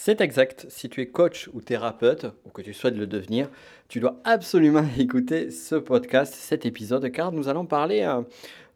C'est exact. Si tu es coach ou thérapeute, ou que tu souhaites le devenir, tu dois absolument écouter ce podcast, cet épisode, car nous allons parler euh,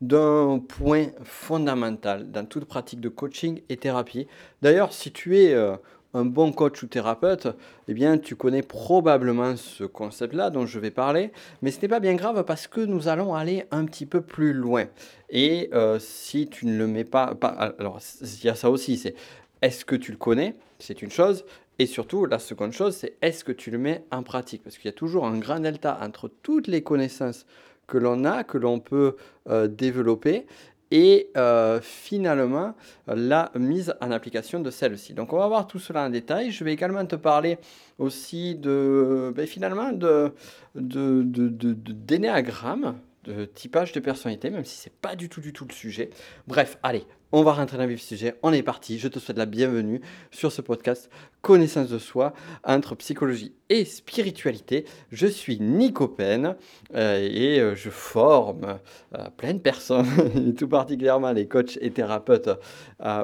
d'un point fondamental dans toute pratique de coaching et thérapie. D'ailleurs, si tu es euh, un bon coach ou thérapeute, eh bien, tu connais probablement ce concept-là dont je vais parler, mais ce n'est pas bien grave parce que nous allons aller un petit peu plus loin. Et euh, si tu ne le mets pas, pas alors il y a ça aussi, c'est est-ce que tu le connais? C'est une chose. Et surtout, la seconde chose, c'est est-ce que tu le mets en pratique? Parce qu'il y a toujours un grand delta entre toutes les connaissances que l'on a, que l'on peut euh, développer, et euh, finalement la mise en application de celle-ci. Donc on va voir tout cela en détail. Je vais également te parler aussi de ben, finalement de, de, de, de, de typage de personnalité, même si c'est pas du tout du tout le sujet. Bref, allez, on va rentrer dans le vif sujet. On est parti. Je te souhaite la bienvenue sur ce podcast Connaissance de soi entre psychologie et spiritualité. Je suis Nico Pen euh, et euh, je forme euh, plein de personnes, tout particulièrement les coachs et thérapeutes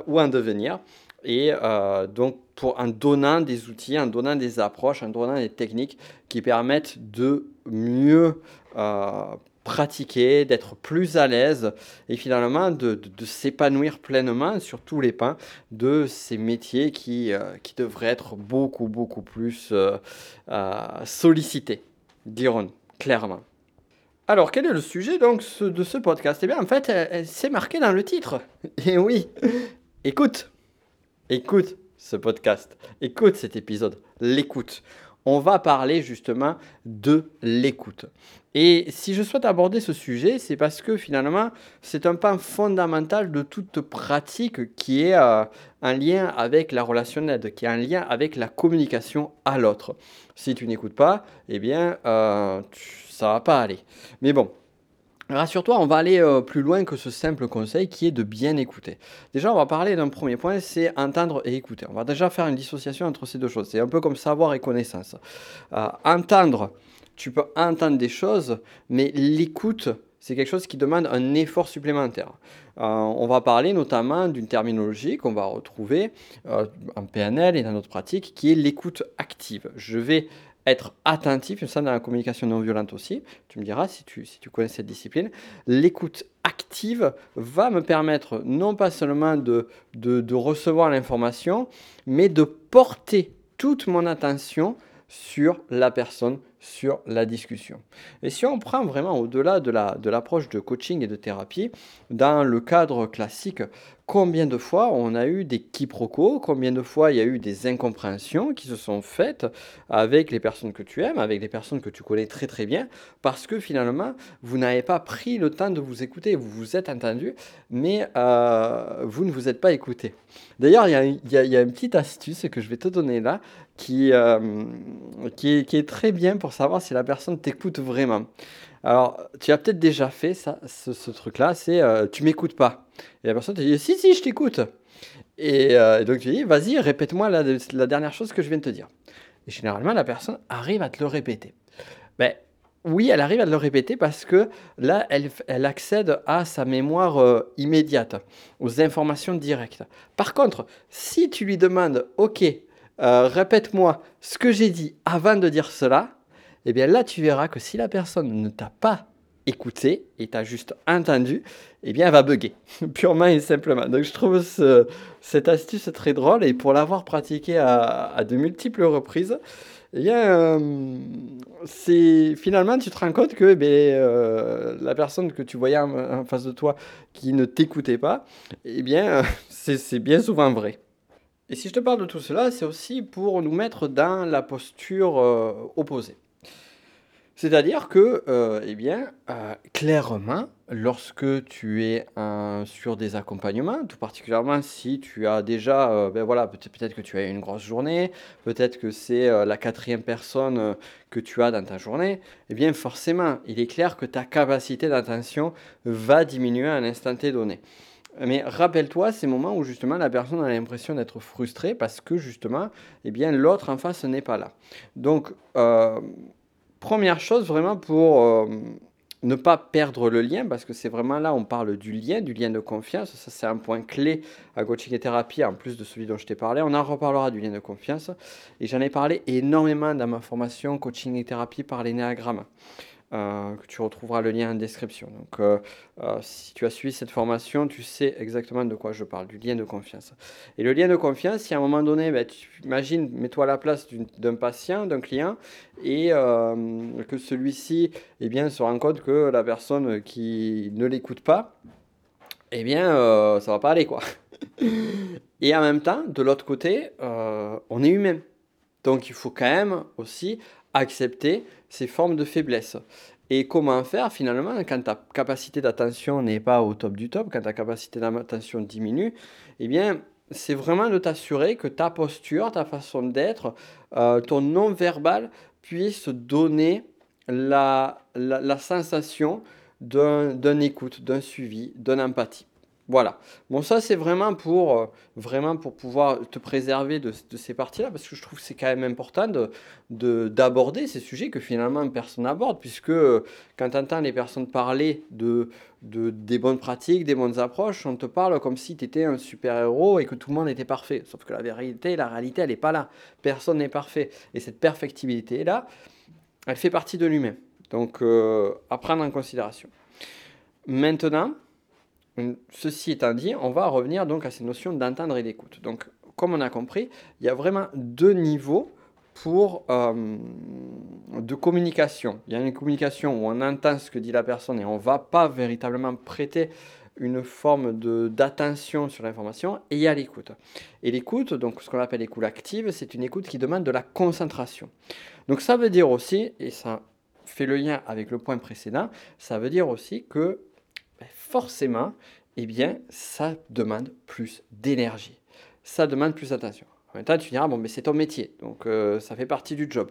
ou en devenir. Et donc, pour, en donnant des outils, en donnant des approches, en donnant des techniques qui permettent de mieux pratiquer, d'être plus à l'aise et finalement de, s'épanouir pleinement sur tous les pans de ces métiers qui, euh, qui devraient être beaucoup, beaucoup plus euh, euh, sollicités, dirons clairement. Alors, quel est le sujet donc de ce podcast? Eh bien, en fait, c'est marqué dans le titre. Et oui, écoute, écoute ce podcast, écoute cet épisode, l'écoute on va parler justement de l'écoute. Et si je souhaite aborder ce sujet, c'est parce que finalement, c'est un pan fondamental de toute pratique qui est euh, en lien avec la relation d'aide, qui est en lien avec la communication à l'autre. Si tu n'écoutes pas, eh bien, euh, ça va pas aller. Mais bon, Rassure-toi, on va aller euh, plus loin que ce simple conseil qui est de bien écouter. Déjà, on va parler d'un premier point, c'est entendre et écouter. On va déjà faire une dissociation entre ces deux choses. C'est un peu comme savoir et connaissance. Euh, entendre, tu peux entendre des choses, mais l'écoute, c'est quelque chose qui demande un effort supplémentaire. Euh, on va parler notamment d'une terminologie qu'on va retrouver en PNL et dans notre pratique, qui est l'écoute active. Je vais être attentif, ça dans la communication non violente aussi, tu me diras si tu, si tu connais cette discipline, l'écoute active va me permettre non pas seulement de, recevoir l'information, mais de porter toute mon attention sur la personne, sur la discussion. Et si on prend vraiment au-delà de l'approche la, de, de coaching et de thérapie, dans le cadre classique, combien de fois on a eu des quiproquos, combien de fois il y a eu des incompréhensions qui se sont faites avec les personnes que tu aimes, avec les personnes que tu connais très très bien, parce que finalement, vous n'avez pas pris le temps de vous écouter, vous vous êtes entendu, mais euh, vous ne vous êtes pas écouté. D'ailleurs, il y, y, a une petite astuce que je vais te donner là, qui, euh, qui, qui est très bien pour savoir si la personne t'écoute vraiment. Alors, tu as peut-être déjà fait ça, ce, truc-là, c'est euh, tu m'écoutes pas. Et la personne te dit si, si, je t'écoute. Et, euh, donc tu dis vas-y, répète-moi la, dernière chose que je viens de te dire. Et généralement, la personne arrive à te le répéter. Ben, oui, elle arrive à te le répéter parce que là, elle, elle accède à sa mémoire euh, immédiate, aux informations directes. Par contre, si tu lui demandes ok, répète-moi ce que j'ai dit avant de dire cela, eh bien là, tu verras que si la personne ne t'a pas écouté et t'a juste entendu, eh bien, elle va bugger, purement et simplement. Donc, je trouve cette astuce très drôle et pour l'avoir pratiquée à, de multiples reprises, eh bien, euh, finalement, tu te rends compte que eh euh, la personne que tu voyais en, face de toi qui ne t'écoutait pas, eh bien, c'est bien souvent vrai. Et si je te parle de tout cela, c'est aussi pour nous mettre dans la posture euh, opposée. C'est-à-dire que, euh, eh bien, euh, clairement, lorsque tu es sur des accompagnements, tout particulièrement si tu as déjà, ben voilà, peut-être que tu as une grosse journée, peut-être que c'est la quatrième personne que tu as dans ta journée, eh bien, forcément, il est clair que ta capacité d'attention va diminuer à un instant donné. Mais rappelle-toi ces moments où justement la personne a l'impression d'être frustrée parce que justement, eh bien, l'autre en face n'est pas là. Donc, Première chose vraiment pour, euh, ne pas perdre le lien, parce que c'est vraiment là, on parle du lien, du lien de confiance. Ça, c'est un point clé à coaching et thérapie, en plus de celui dont je t'ai parlé. On en reparlera du lien de confiance. Et j'en ai parlé énormément dans ma formation coaching et thérapie par l'énéagramme. Euh, que tu retrouveras le lien en description. Donc, euh, euh, si tu as suivi cette formation, tu sais exactement de quoi je parle, du lien de confiance. Et le lien de confiance, si à un moment donné, ben, tu imagines, mets-toi à la place d'un patient, d'un client, et que celui-ci eh bien, se rend compte que la personne qui ne l'écoute pas, eh bien, ça va pas aller, quoi. et en même temps, de l'autre côté, on est humain. Donc, il faut quand même aussi accepter ces formes de faiblesse. Et comment faire finalement quand ta capacité d'attention n'est pas au top du top, quand ta capacité d'attention diminue Eh bien, c'est vraiment de t'assurer que ta posture, ta façon d'être, euh, ton non-verbal puisse donner la, la, la sensation d'un écoute, d'un suivi, d'une empathie. Voilà. Bon, ça, c'est vraiment pour, euh, vraiment pour pouvoir te préserver de, ces parties-là, parce que je trouve que c'est quand même important d'aborder ces sujets que finalement personne n'aborde, puisque euh, quand tu entends les personnes parler de, de, des bonnes pratiques, des bonnes approches, on te parle comme si tu étais un super-héros et que tout le monde était parfait. Sauf que la vérité, la réalité, elle n'est pas là. Personne n'est parfait. Et cette perfectibilité-là, elle fait partie de l'humain. Donc, euh, à prendre en considération. Maintenant, Ceci étant dit, on va revenir donc à ces notions d'entendre et d'écoute. Donc, comme on a compris, il y a vraiment deux niveaux pour euh, de communication. Il y a une communication où on entend ce que dit la personne et on ne va pas véritablement prêter une forme d'attention sur l'information et il y a l'écoute. Et l'écoute, donc ce qu'on appelle l'écoute active, c'est une écoute qui demande de la concentration. Donc ça veut dire aussi, et ça fait le lien avec le point précédent, ça veut dire aussi que forcément, eh bien, ça demande plus d'énergie. Ça demande plus d'attention. En même temps, tu diras, bon, mais c'est ton métier, donc euh, ça fait partie du job.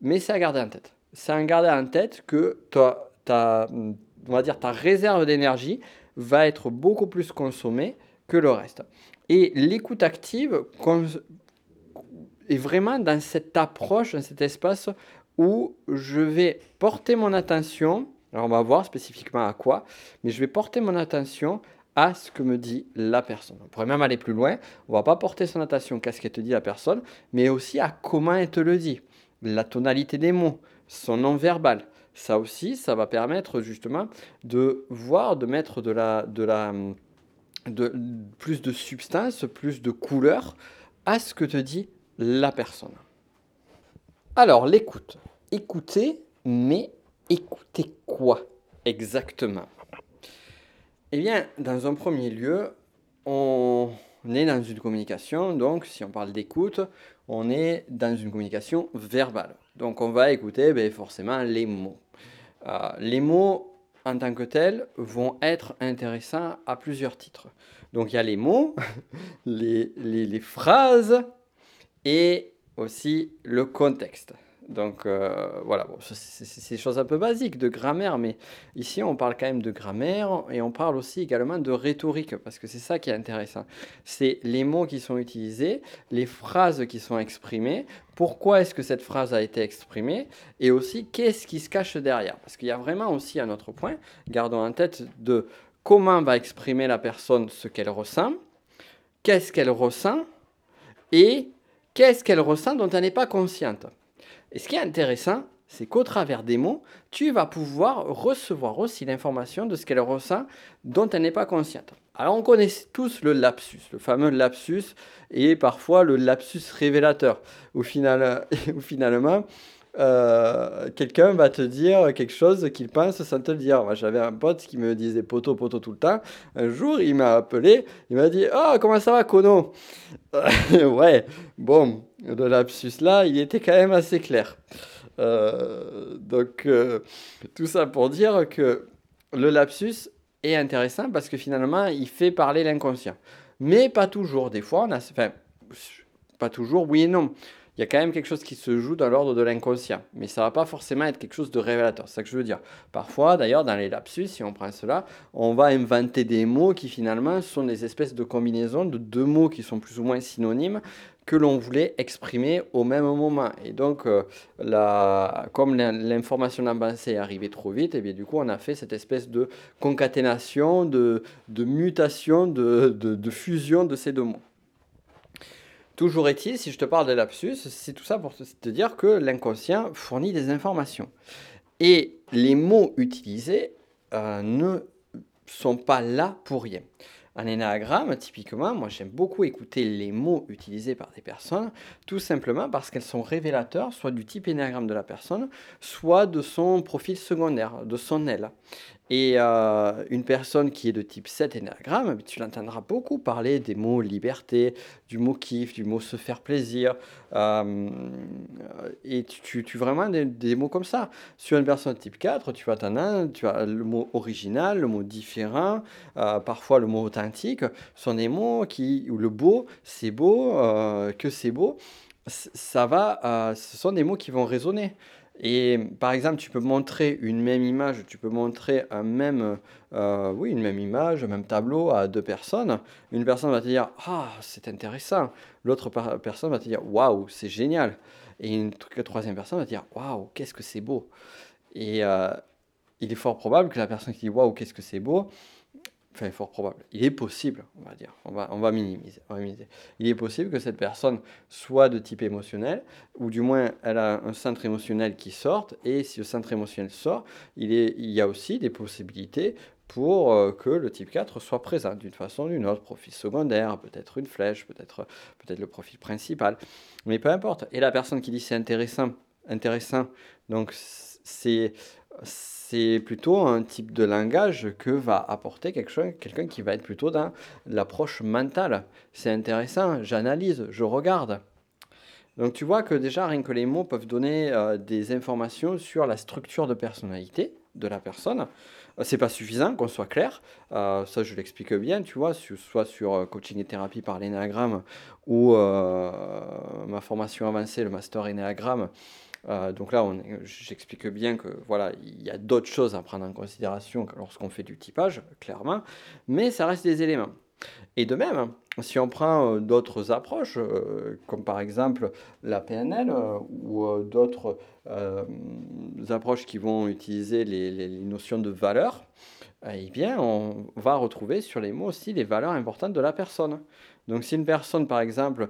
Mais c'est à garder en tête. C'est à garder en tête que toi, ta, on va dire, ta réserve d'énergie va être beaucoup plus consommée que le reste. Et l'écoute active est vraiment dans cette approche, dans cet espace où je vais porter mon attention alors on va voir spécifiquement à quoi, mais je vais porter mon attention à ce que me dit la personne. On pourrait même aller plus loin. On va pas porter son attention qu'à ce qu'elle te dit la personne, mais aussi à comment elle te le dit, la tonalité des mots, son nom verbal. Ça aussi, ça va permettre justement de voir, de mettre de la, de la, de, plus de substance, plus de couleur à ce que te dit la personne. Alors l'écoute. Écouter, mais écouter quoi exactement? Eh bien, dans un premier lieu, on est dans une communication, donc si on parle d'écoute, on est dans une communication verbale. Donc on va écouter ben, forcément les mots. Euh, les mots en tant que tels vont être intéressants à plusieurs titres. Donc il y a les mots, les, les phrases et aussi le contexte. Donc euh, voilà, c'est des choses un peu basiques de grammaire, mais ici on parle quand même de grammaire et on parle aussi également de rhétorique, parce que c'est ça qui est intéressant. C'est les mots qui sont utilisés, les phrases qui sont exprimées, pourquoi est-ce que cette phrase a été exprimée, et aussi qu'est-ce qui se cache derrière. Parce qu'il y a vraiment aussi un autre point, gardons en tête de comment va exprimer la personne ce qu'elle ressent, qu'est-ce qu'elle ressent, et qu'est-ce qu'elle ressent dont elle n'est pas consciente. Et ce qui est intéressant, c'est qu'au travers des mots, tu vas pouvoir recevoir aussi l'information de ce qu'elle ressent dont elle n'est pas consciente. Alors on connaît tous le lapsus, le fameux lapsus, et parfois le lapsus révélateur, où, final, finalement euh, quelqu'un va te dire quelque chose qu'il pense sans te le dire. Moi j'avais un pote qui me disait poto poto tout le temps. Un jour il m'a appelé, il m'a dit Oh comment ça va Kono? Ouais, bon, le lapsus là, il était quand même assez clair. Euh, donc, euh, tout ça pour dire que le lapsus est intéressant parce que finalement, il fait parler l'inconscient. Mais pas toujours. Des fois, on a. Enfin, pas toujours, oui et non il y a quand même quelque chose qui se joue dans l'ordre de l'inconscient. Mais ça ne va pas forcément être quelque chose de révélateur. C'est ça que je veux dire. Parfois, d'ailleurs, dans les lapsus, si on prend cela, on va inventer des mots qui finalement sont des espèces de combinaisons de deux mots qui sont plus ou moins synonymes, que l'on voulait exprimer au même moment. Et donc, euh, comme l'information avancée est arrivée trop vite, et eh bien du coup, on a fait cette espèce de concaténation, de, mutation, de fusion de ces deux mots. Toujours est-il, si je te parle de lapsus, c'est tout ça pour te dire que l'inconscient fournit des informations. Et les mots utilisés euh, ne sont pas là pour rien. Un énagramme, typiquement, moi j'aime beaucoup écouter les mots utilisés par des personnes, tout simplement parce qu'elles sont révélateurs soit du type énagramme de la personne, soit de son profil secondaire, de son aile. Et euh, une personne qui est de type 7 énagramme, tu l'entendras beaucoup parler des mots liberté, du mot kiff, du mot se faire plaisir. Euh, et tu, tu, vraiment des, mots comme ça. Sur une personne type 4, tu vas t'en tu as le mot original, le mot différent, euh, parfois le mot authentique. Ce sont des mots qui, ou le beau, c'est beau, que c'est beau. Ça va, ce sont des mots qui vont résonner. Et par exemple, tu peux montrer une même image, tu peux montrer un même, euh, oui, une même image, un même tableau à deux personnes. Une personne va te dire Ah, c'est intéressant. L'autre personne va te dire Waouh, c'est génial. Et une troisième personne va te dire Waouh, qu'est-ce que c'est beau. Et euh, il est fort probable que la personne qui dit Waouh, qu'est-ce que c'est beau, Enfin, fort probable. Il est possible, on va dire. On va, on va, minimiser, Il est possible que cette personne soit de type émotionnel, ou du moins elle a un centre émotionnel qui sorte, et si le centre émotionnel sort, il, est, il y a aussi des possibilités pour euh, que le type 4 soit présent d'une façon ou d'une autre, profil secondaire, peut-être une flèche, peut-être peut le profil principal, mais peu importe. Et la personne qui dit c'est intéressant, intéressant, donc c'est c'est plutôt un type de langage que va apporter quelqu'un qui va être plutôt dans l'approche mentale. C'est intéressant, j'analyse, je regarde. Donc tu vois que déjà rien que les mots peuvent donner euh, des informations sur la structure de personnalité de la personne. Euh, c'est pas suffisant qu'on soit clair, euh, ça je l'explique bien, tu vois, soit sur coaching et thérapie par l'énéagramme ou ma formation avancée, le master énéagramme, euh, donc là, j'explique bien que voilà, il y a d'autres choses à prendre en considération lorsqu'on fait du typage, clairement, mais ça reste des éléments. Et de même, si on prend euh, d'autres approches, euh, comme par exemple la PNL ou d'autres approches qui vont utiliser les, notions de valeur, eh bien, on va retrouver sur les mots aussi les valeurs importantes de la personne. Donc si une personne, par exemple,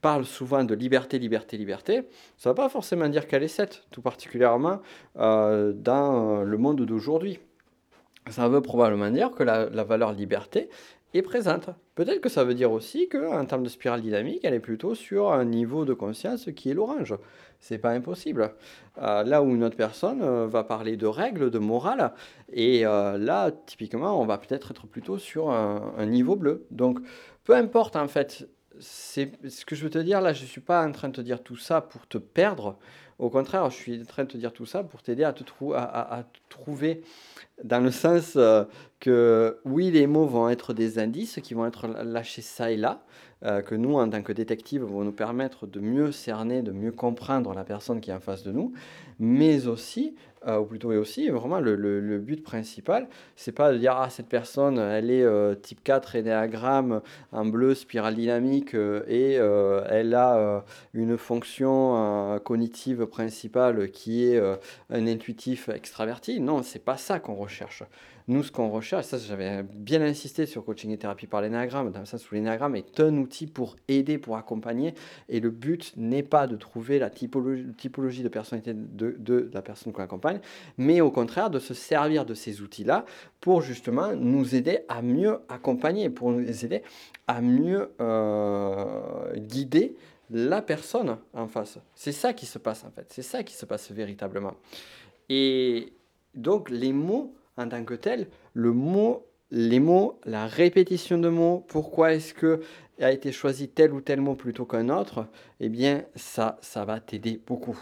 parle souvent de liberté, liberté, liberté, ça ne va pas forcément dire qu'elle est 7, tout particulièrement euh, dans le monde d'aujourd'hui. Ça veut probablement dire que la, valeur liberté est présente. Peut-être que ça veut dire aussi qu'en termes de spirale dynamique, elle est plutôt sur un niveau de conscience qui est l'orange. C'est pas impossible. Euh, là où une autre personne euh, va parler de règles, de morale, et là, typiquement, on va peut-être être plutôt sur un, niveau bleu. Donc, peu importe en fait c'est ce que je veux te dire là, je ne suis pas en train de te dire tout ça pour te perdre. Au contraire, je suis en train de te dire tout ça pour t'aider à te, à, trouver dans le sens euh, que oui, les mots vont être des indices qui vont être lâchés ça et là, euh, que nous, en tant que détectives, vont nous permettre de mieux cerner, de mieux comprendre la personne qui est en face de nous, mais aussi euh, ou plutôt et aussi, vraiment le, le, but principal, c'est pas de dire ah cette personne elle est euh, type 4 énéagramme en bleu spirale dynamique euh, et elle a une fonction cognitive principale qui est un intuitif extraverti. Non, c'est pas ça qu'on recherche. Nous, ce qu'on recherche, ça j'avais bien insisté sur coaching et thérapie par l'énagramme, dans le sens où l'énagramme est un outil pour aider, pour accompagner, et le but n'est pas de trouver la typologie, de personnalité de, de la personne qu'on accompagne, mais au contraire de se servir de ces outils-là pour justement nous aider à mieux accompagner, pour nous aider à mieux euh, guider la personne en face. C'est ça qui se passe en fait, c'est ça qui se passe véritablement. Et donc les mots en tant que tel, le mot, les mots, la répétition de mots, pourquoi est-ce que a été choisi tel ou tel mot plutôt qu'un autre, eh bien ça, ça va t'aider beaucoup.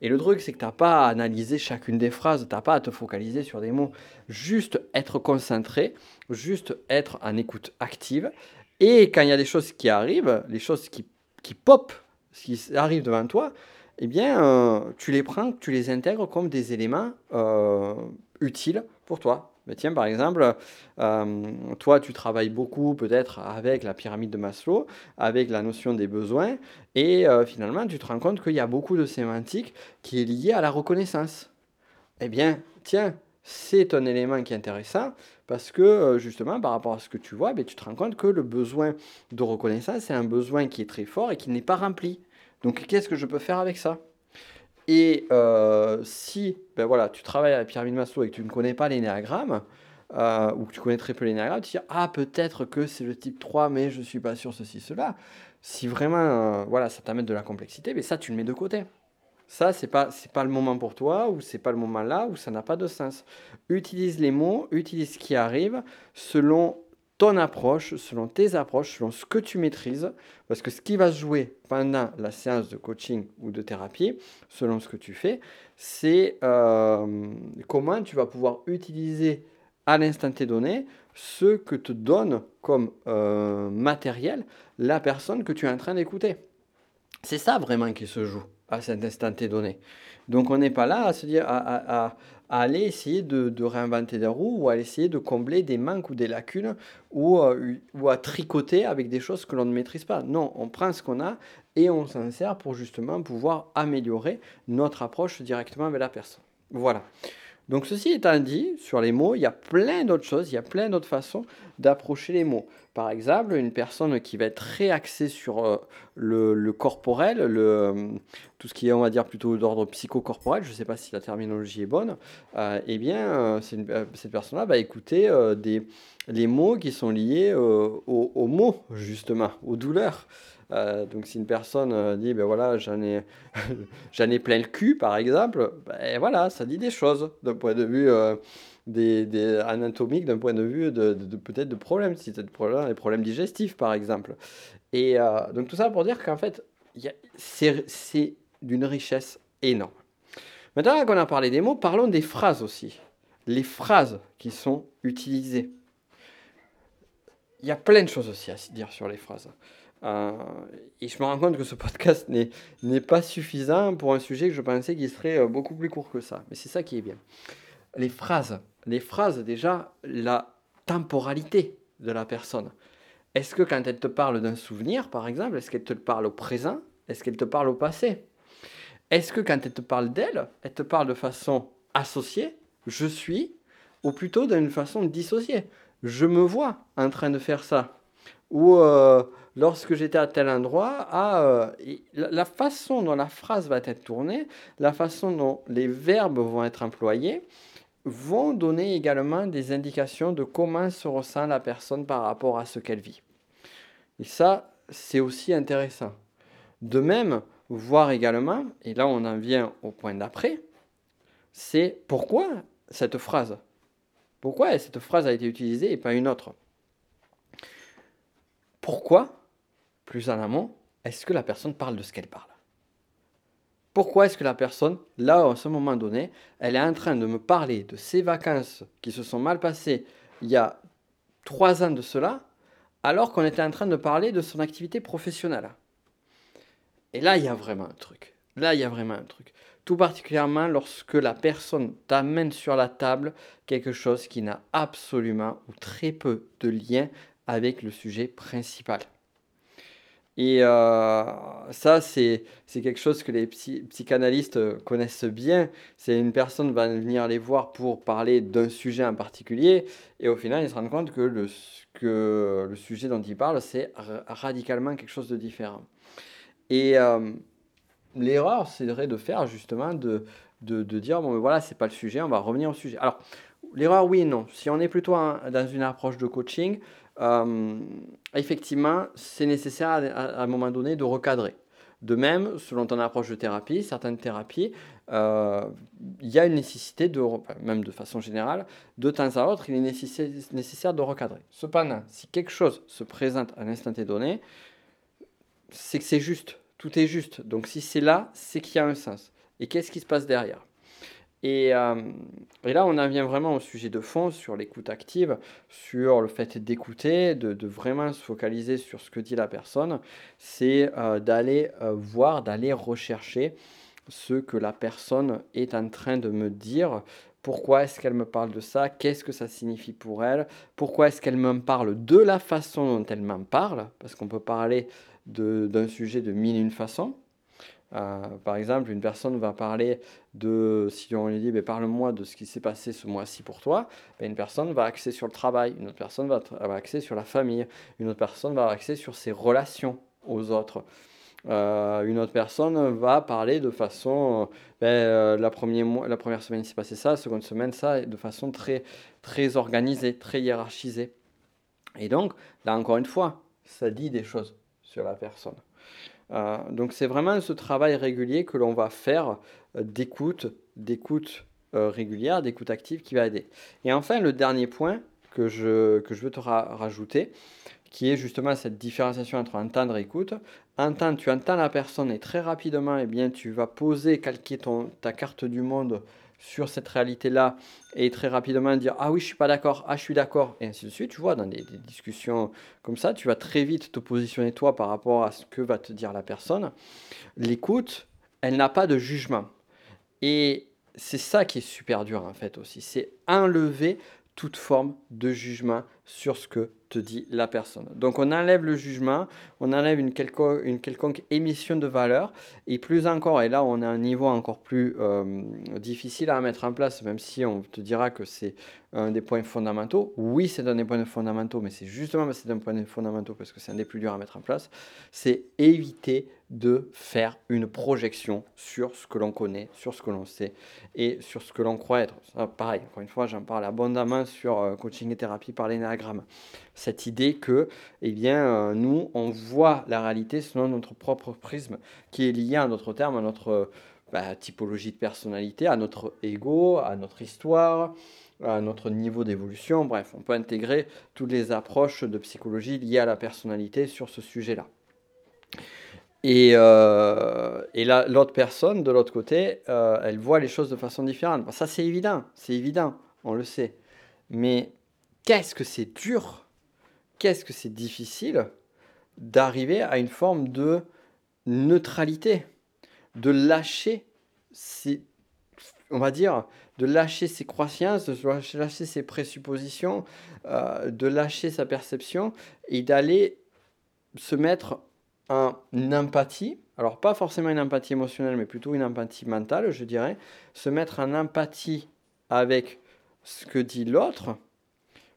Et le truc, c'est que tu n'as pas à analyser chacune des phrases, tu n'as pas à te focaliser sur des mots, juste être concentré, juste être en écoute active. Et quand il y a des choses qui arrivent, les choses qui, qui pop, qui arrivent devant toi, eh bien, euh, tu les prends, tu les intègres comme des éléments euh, utiles pour toi. Mais tiens, par exemple, euh, toi, tu travailles beaucoup peut-être avec la pyramide de Maslow, avec la notion des besoins, et finalement, tu te rends compte qu'il y a beaucoup de sémantique qui est liée à la reconnaissance. Eh bien, tiens, c'est un élément qui est intéressant parce que justement, par rapport à ce que tu vois, ben, tu te rends compte que le besoin de reconnaissance, c'est un besoin qui est très fort et qui n'est pas rempli. Donc, qu'est-ce que je peux faire avec ça? Et euh, si ben voilà, tu travailles à la pyramide Maslow et que tu ne connais pas l'énéagramme, euh, ou que tu connais très peu l'énéagramme, tu te dis Ah, peut-être que c'est le type 3, mais je ne suis pas sûr, ceci, cela. Si vraiment voilà, ça t'amène de la complexité, mais ça, tu le mets de côté. Ça, c'est pas c'est pas le moment pour toi ou c'est pas le moment là où ça n'a pas de sens. Utilise les mots, utilise ce qui arrive selon ton approche, selon tes approches, selon ce que tu maîtrises, parce que ce qui va se jouer pendant la séance de coaching ou de thérapie, selon ce que tu fais, c'est euh, comment tu vas pouvoir utiliser à l'instant T donné ce que te donne comme euh, matériel la personne que tu es en train d'écouter. C'est ça vraiment qui se joue à cet instant T donné. Donc on n'est pas là à se dire à, aller essayer de, réinventer des roues ou à essayer de combler des manques ou des lacunes ou, euh, ou à tricoter avec des choses que l'on ne maîtrise pas. Non, on prend ce qu'on a et on s'en sert pour justement pouvoir améliorer notre approche directement avec la personne. Voilà. Donc ceci étant dit, sur les mots, il y a plein d'autres choses, il y a plein d'autres façons d'approcher les mots. Par exemple, une personne qui va être très axée sur euh, le, corporel, euh, tout ce qui est, on va dire, plutôt d'ordre psychocorporel, je ne sais pas si la terminologie est bonne, euh, eh bien, cette personne-là va écouter des, les mots qui sont liés aux mots, justement, aux douleurs. Euh, donc si une personne euh, dit ben voilà j'en ai j'en ai plein le cul par exemple, ben voilà ça dit des choses d'un point de vue euh, des, des, anatomique, d'un point de vue de, peut-être de problèmes, si c'est des problèmes, des problèmes digestifs par exemple. Et donc tout ça pour dire qu'en fait c'est d'une richesse énorme. Maintenant qu'on a parlé des mots, parlons des phrases aussi. Les phrases qui sont utilisées. Il y a plein de choses aussi à dire sur les phrases. Euh, et je me rends compte que ce podcast n'est pas suffisant pour un sujet que je pensais qu'il serait euh, beaucoup plus court que ça. Mais c'est ça qui est bien. Les phrases. Les phrases, déjà, la temporalité de la personne. Est-ce que quand elle te parle d'un souvenir, par exemple, est-ce qu'elle te parle au présent? Est-ce qu'elle te parle au passé? Est-ce que quand elle te parle d'elle, elle te parle de façon associée, je suis, ou plutôt d'une façon dissociée? Je me vois en train de faire ça. Ou euh, lorsque j'étais à tel endroit, euh, la façon dont la phrase va être tournée, la façon dont les verbes vont être employés, vont donner également des indications de comment se ressent la personne par rapport à ce qu'elle vit. Et ça, c'est aussi intéressant. De même, voir également, et là on en vient au point d'après, c'est pourquoi cette phrase? Pourquoi cette phrase a été utilisée et pas une autre? Pourquoi plus en amont, est-ce que la personne parle de ce qu'elle parle? Pourquoi est-ce que la personne, là, à ce moment donné, elle est en train de me parler de ses vacances qui se sont mal passées il y a trois ans de cela, alors qu'on était en train de parler de son activité professionnelle? Et là, il y a vraiment un truc. Là, il y a vraiment un truc. Tout particulièrement lorsque la personne t'amène sur la table quelque chose qui n'a absolument ou très peu de lien avec le sujet principal. Et euh, ça, c'est quelque chose que les psychanalystes euh, connaissent bien. C'est une personne va venir les voir pour parler d'un sujet en particulier, et au final, ils se rendent compte que le, que le sujet dont ils parlent, c'est radicalement quelque chose de différent. Et euh, l'erreur, c'est de faire justement de, de, de dire, bon, mais voilà, c'est pas le sujet, on va revenir au sujet. Alors, l'erreur, oui et non. Si on est plutôt dans une approche de coaching, effectivement, c'est nécessaire à, un moment donné de recadrer. De même, selon ton approche de thérapie, certaines thérapies, euh, il y a une nécessité, de, même de façon générale, de temps à autre, il est nécessaire, de recadrer. Cependant, si quelque chose se présente à l'instant T donné, c'est que c'est juste, tout est juste. Donc si c'est là, c'est qu'il y a un sens. Et qu'est-ce qui se passe derrière? Euh, et, là, on en vient vraiment au sujet de fond, sur l'écoute active, sur le fait d'écouter, de, vraiment se focaliser sur ce que dit la personne, c'est euh, d'aller euh, voir, d'aller rechercher ce que la personne est en train de me dire. Pourquoi est-ce qu'elle me parle de ça, qu'est-ce que ça signifie pour elle, pourquoi est-ce qu'elle me parle de la façon dont elle m'en parle, parce qu'on peut parler d'un sujet de mille et façons. Euh, par exemple, une personne va parler de, si on lui dit, ben, parle-moi de ce qui s'est passé ce mois-ci pour toi, ben, une personne va axer sur le travail, une autre personne va, axer sur la famille, une autre personne va axer sur ses relations aux autres. Euh, une autre personne va parler de façon, ben, euh, la, première, la première semaine s'est passé ça, la seconde semaine ça, de façon très, très organisée, très hiérarchisée. Et donc, là encore une fois, ça dit des choses sur la personne. Euh, donc c'est vraiment ce travail régulier que l'on va faire d'écoute, d'écoute régulière, d'écoute active qui va aider. Et enfin, le dernier point que je, que je veux te rajouter, qui est justement cette différenciation entre entendre et écoute. Entendre, tu entends la personne et très rapidement, eh bien, tu vas poser, calquer ton, ta carte du monde sur cette réalité-là et très rapidement dire ah oui je suis pas d'accord, ah je suis d'accord et ainsi de suite. Tu vois dans des, discussions comme ça, tu vas très vite te positionner toi par rapport à ce que va te dire la personne. L'écoute, elle n'a pas de jugement et c'est ça qui est super dur en fait aussi, c'est enlever toute forme de jugement sur ce que te dit la personne. Donc on enlève le jugement, on enlève une, quelconque, une quelconque émission de valeur, et plus encore, et là on a un niveau encore plus euh, difficile à mettre en place, même si on te dira que c'est un des points fondamentaux. Oui, c'est un des points fondamentaux, mais c'est justement c'est un point fondamentaux, parce que c'est un des plus durs à mettre en place, c'est éviter de faire une projection sur ce que l'on connaît, sur ce que l'on sait et sur ce que l'on croit être. pareil, encore une fois, j'en parle abondamment sur euh, coaching et thérapie par l'énéagramme. Cette idée que, eh bien, euh, nous, on voit la réalité selon notre propre prisme, qui est lié à notre terme, à notre typologie de personnalité, à notre ego, à notre histoire, à notre niveau d'évolution. Bref, on peut intégrer toutes les approches de psychologie liées à la personnalité sur ce sujet-là. Et, euh, et l'autre personne, de l'autre côté, euh, elle voit les choses de façon différente. ça, c'est évident, c'est évident, on le sait. Mais qu'est-ce que c'est dur, qu'est-ce que c'est difficile d'arriver à une forme de neutralité, de lâcher on va dire, de lâcher ses croyances, de lâcher ses présuppositions, euh, de lâcher sa perception et d'aller se mettre empathie, alors pas forcément une empathie émotionnelle, mais plutôt une empathie mentale, je dirais, se mettre en empathie avec ce que dit l'autre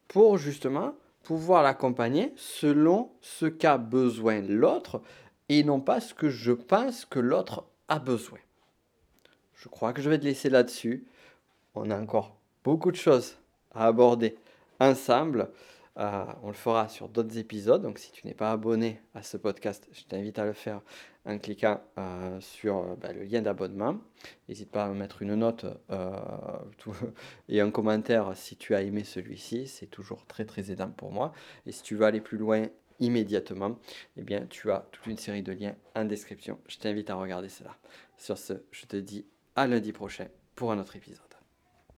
pour justement pouvoir l'accompagner selon ce qu'a besoin l'autre et non pas ce que je pense que l'autre a besoin. Je crois que je vais te laisser là-dessus. On a encore beaucoup de choses à aborder ensemble. Euh, on le fera sur d'autres épisodes. Donc, si tu n'es pas abonné à ce podcast, je t'invite à le faire en cliquant euh, sur euh, bah, le lien d'abonnement. N'hésite pas à mettre une note et un commentaire si tu as aimé celui-ci. C'est toujours très très aidant pour moi. Et si tu veux aller plus loin immédiatement, eh bien, tu as toute une série de liens en description. Je t'invite à regarder cela. Sur ce, je te dis à lundi prochain pour un autre épisode.